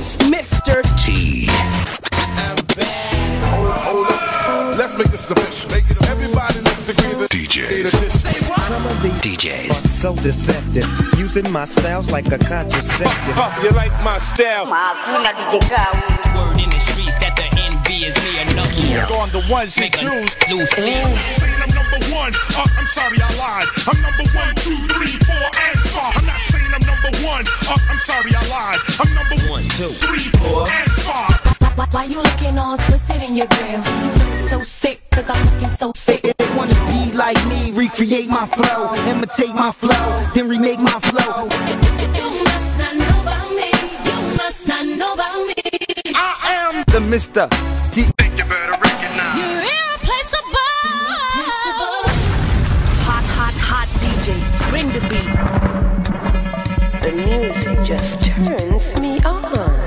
Mr. T. Hold, hold up. Let's make this official. Make it Everybody let's agree that DJs. Some of these DJs. are so deceptive, using my styles like a contraceptive. You like my style? Hakuna DJ Word in the streets that the envy is me enough. on the ones you Make a choose. loose leaf. I'm number one. Uh, I'm sorry, I lied. I'm number one, two, three, four, and five. I'm not saying I'm number one. Uh, I'm sorry, I lied. I'm number one, two, three, four, and five. Why, why you looking all twisted in your grill? You look so sick, cause I'm looking so sick. They Wanna be like me, recreate my flow, imitate my flow, then remake my flow. You must not know about me. You must not know about me. I am the Mr. T. You're irreplaceable. Just turns me on.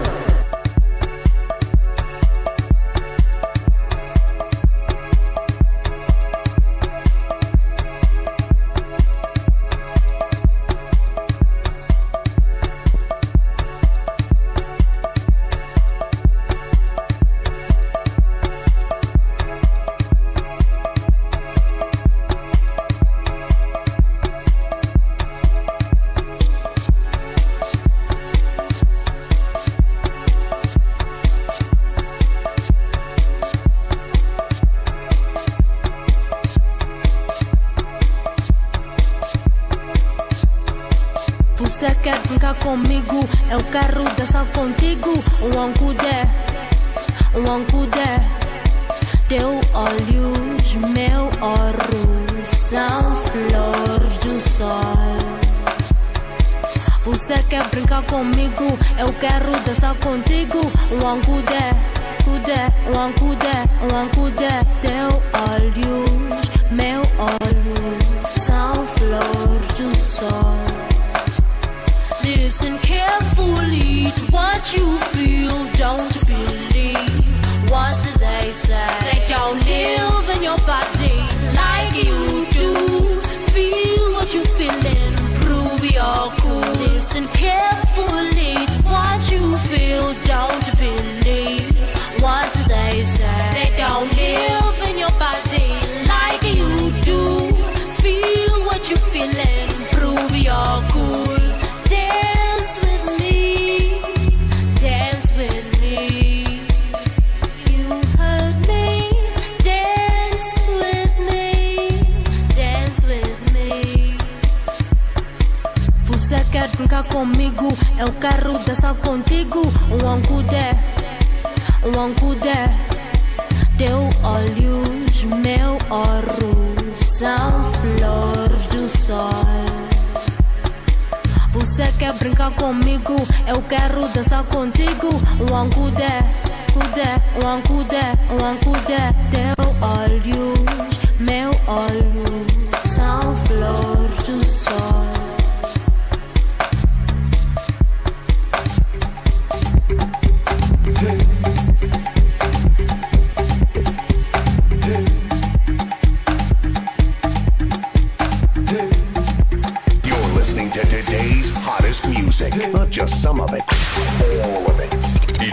Você quer brincar comigo? Eu quero dançar contigo. Um ancudé, cudé, um ancudé, um ancudé. Teu olhos, meu olhos, são flores do sol. Listen carefully to what you feel. Don't believe what they say. They don't live in your body like you do. Listen carefully comigo? Eu quero dançar contigo. Um ancudé, um ancudé. Teu olhos, meu ouro, são flores do sol. Você quer brincar comigo? Eu quero dançar contigo. Um ancudé, cudé, um ancudé, um ancudé. Teu olhos, meu olho, são flores do sol.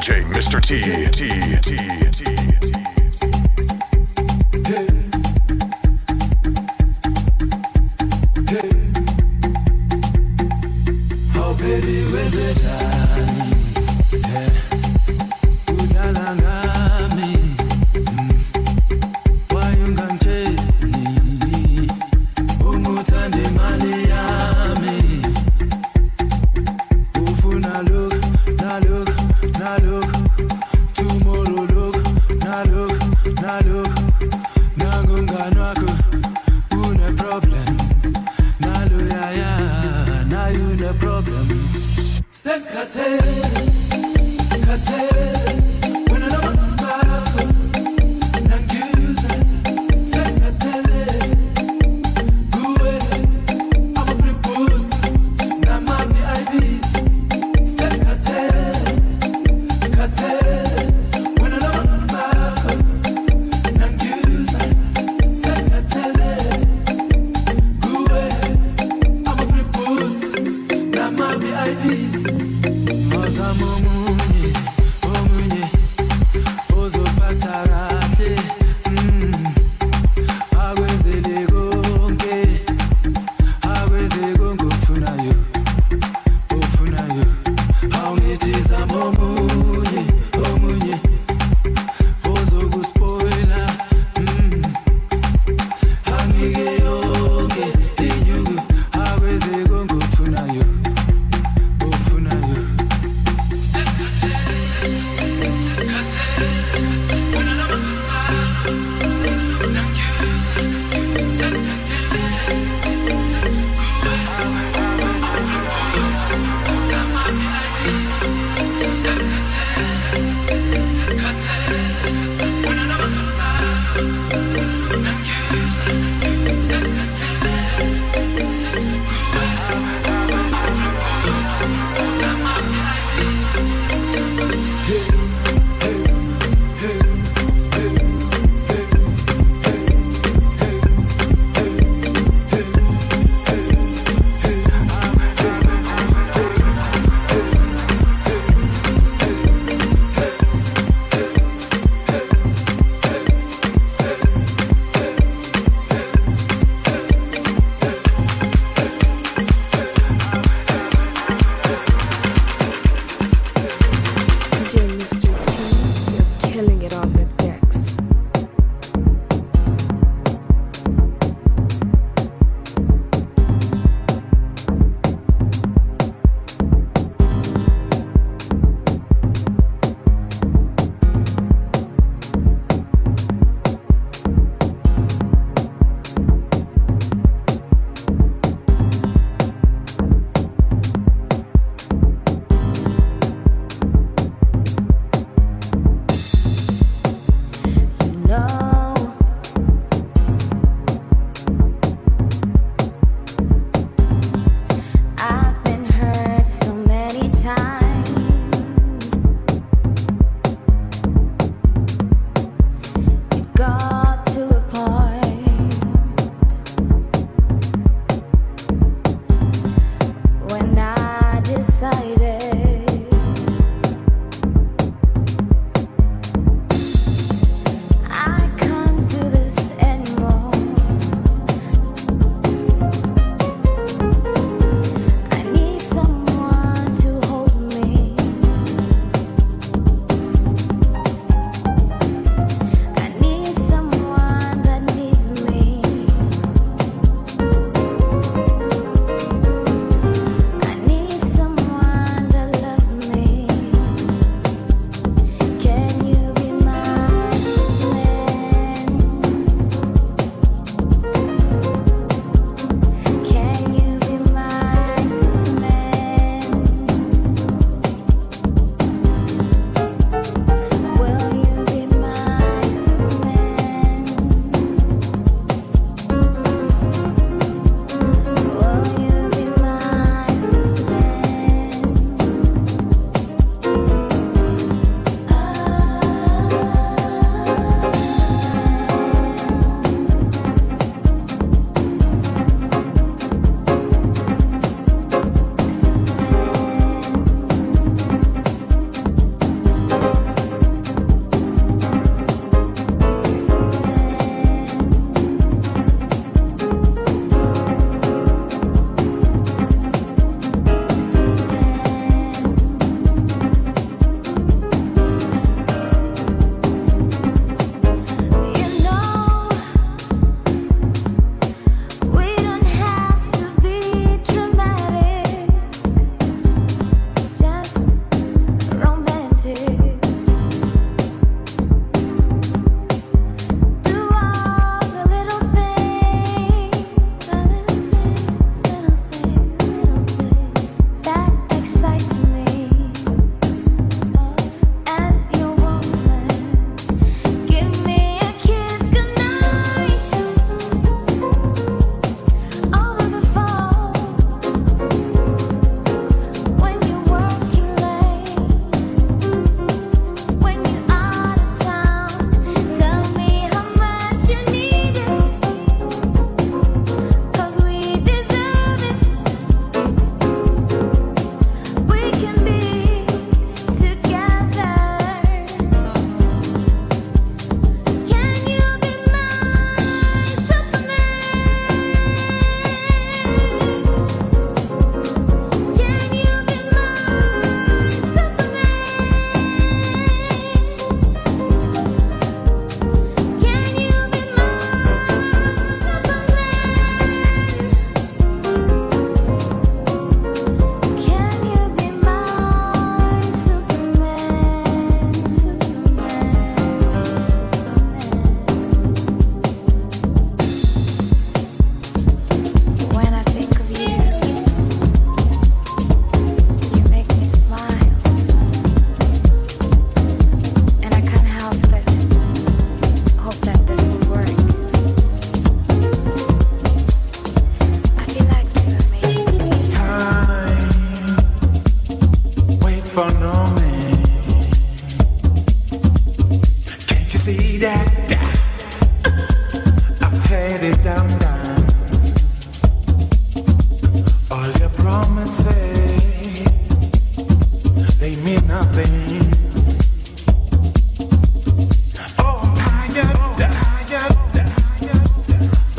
DJ Mr. T. T. T. T. T.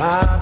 bye,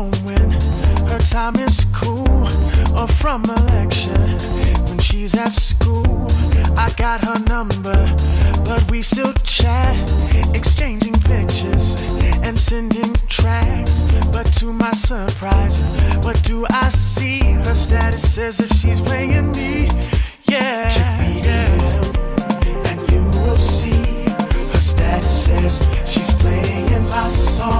home when her time is cool or from a lecture when she's at school. I got her number, but we still chat, exchanging pictures and sending tracks. But to my surprise, what do I see? Her status says that she's playing me. Yeah, yeah. And you will see her status says she's playing my song.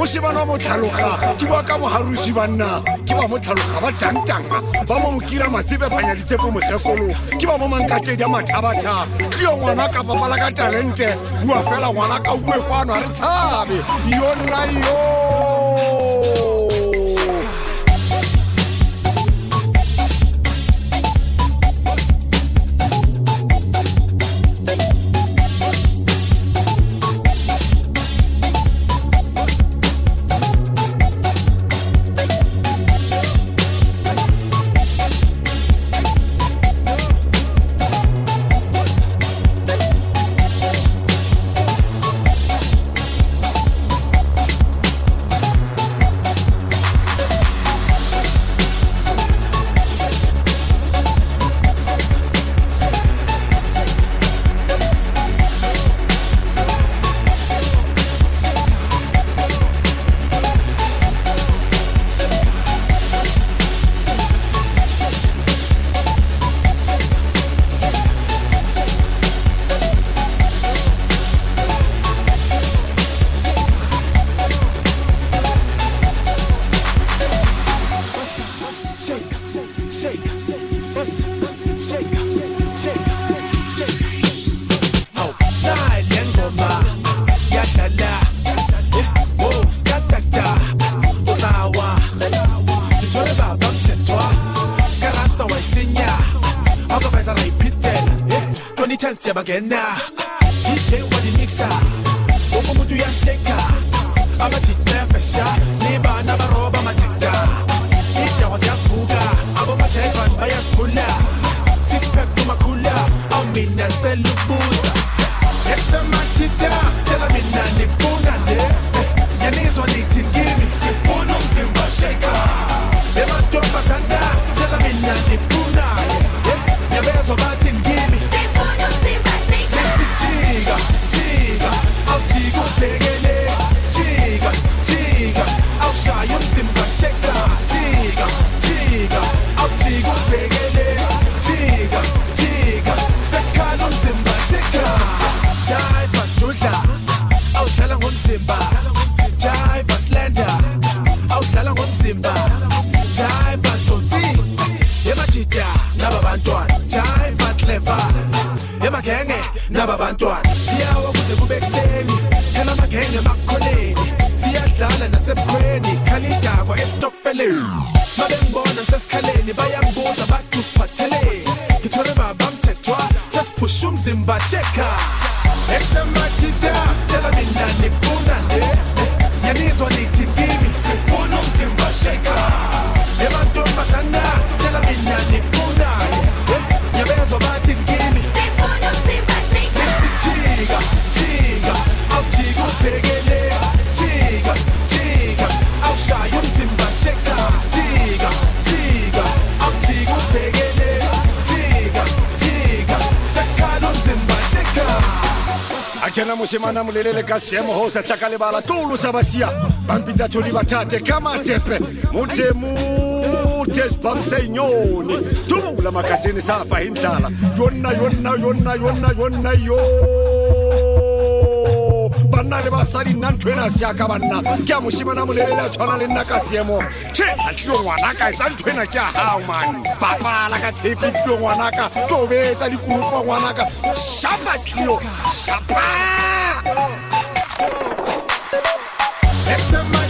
moshimana wa motlhaloga ke bua ka mogarusi banna ke ba motlhaloga ba tangtanga ba mo mokira matsebe phanya ditsepo mogekolo ke ba mo mankatedi a mathabatha. Yo ngwana ka papala ka talente bua fela ngwana ka bue kwano a re tshabe. Yona yo awumina ncela ukubuza mushimana mulelele kasihemu hose atakalebala tulusa basia bampita tuli batate kama tepe mutemutesbamseinyoni tubula makasini safa hintala yonna yonna yonna yonna yonna yo banna le basadi nna ntho ena seaka banna. Ke a moshimana molelele a tshwana le nna ka seemo. Tšhe tlio ngwanaka etsa ntho ena ke a gao man. Papala ka tshepi tlio ngwanaka tobetsa dikolopa ngwanaka. Shapa tlio shapa! Esemachida tshela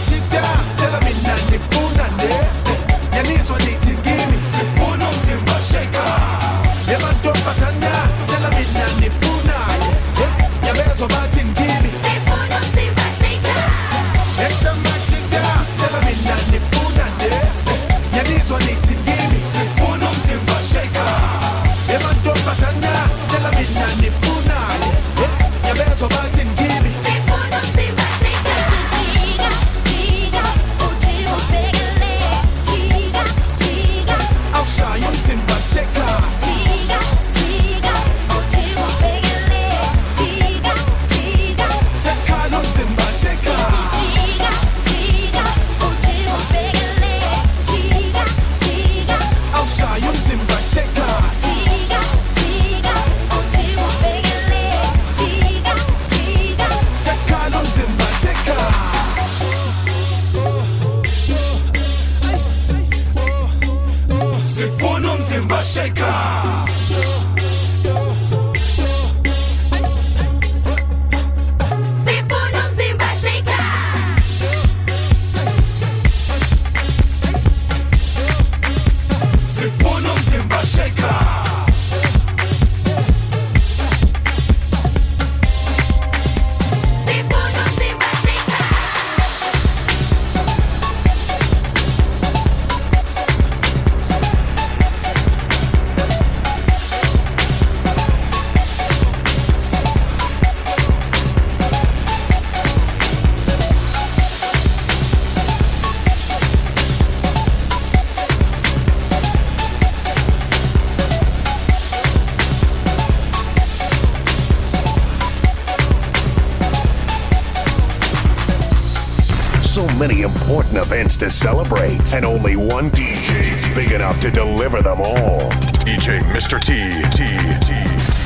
important events to celebrate, and only one DJ is big enough to deliver them all. DJ Mr. T. T. T.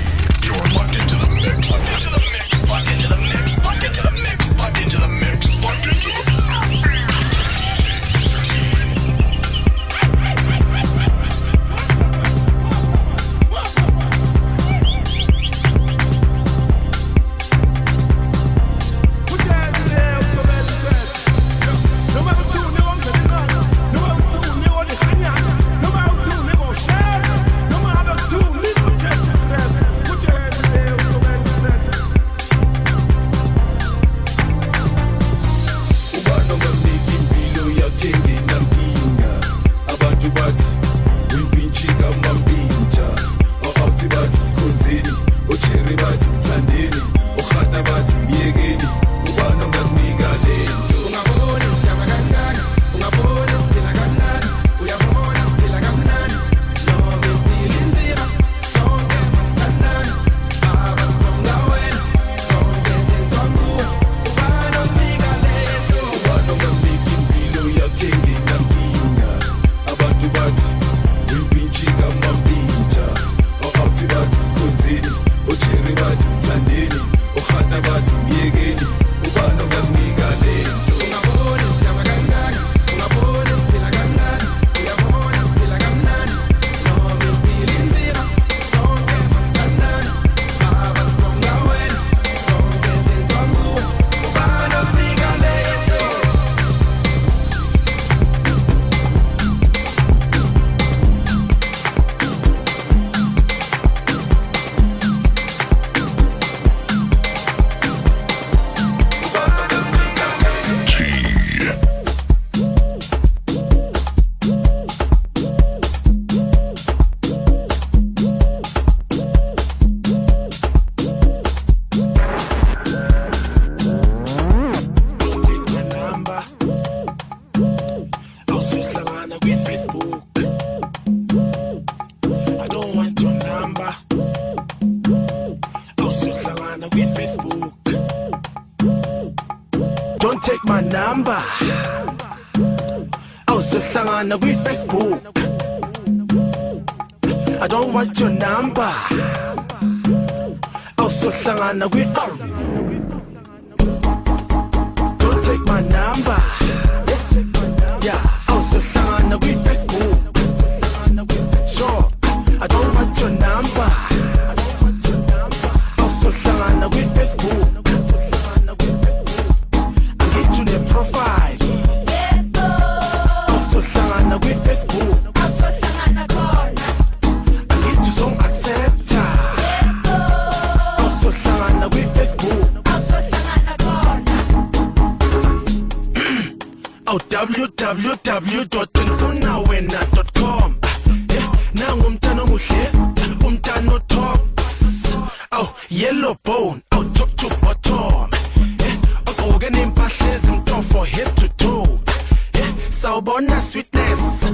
bonus sweetness.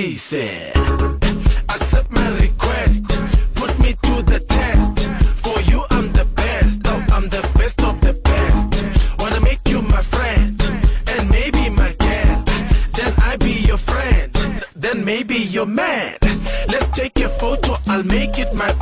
Ngikujavise accept my request. Put me to the test. For you i'm the best. Oh, i'm the best of the best. Wanna make you my friend and maybe my girl then i be your friend. Then maybe your man let's take a photo. I'll make it my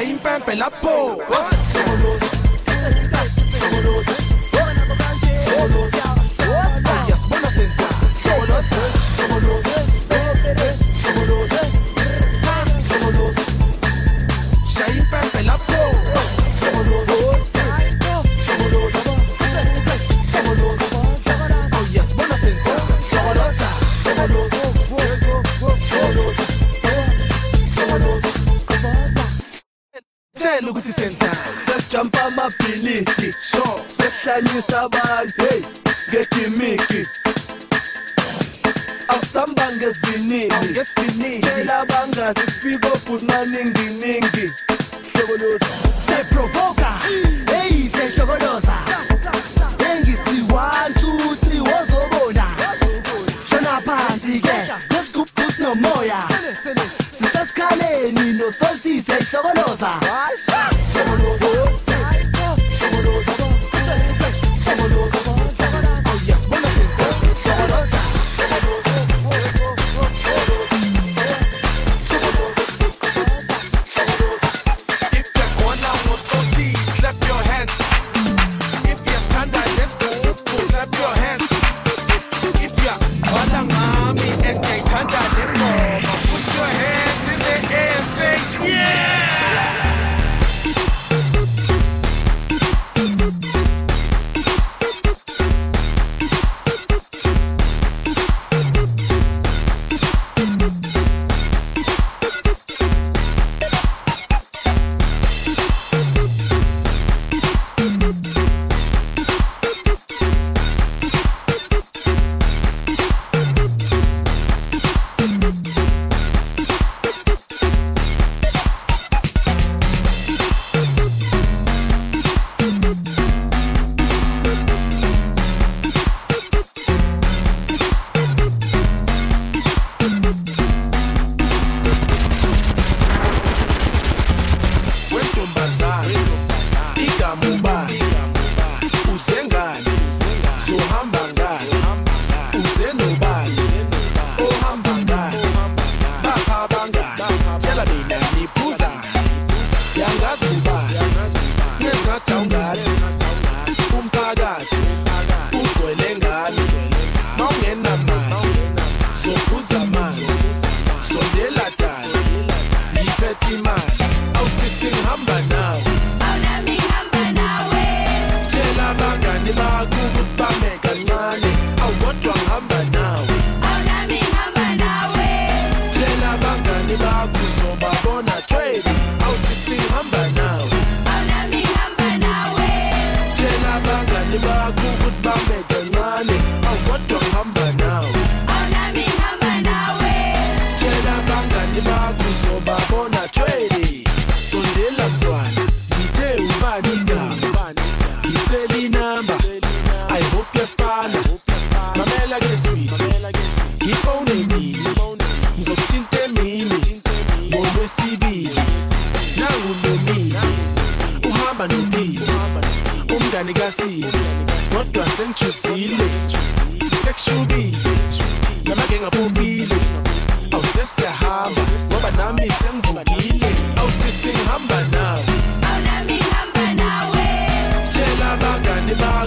Caín Pepe Lapo. Todos, todos, todos,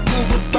abangani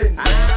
Amen.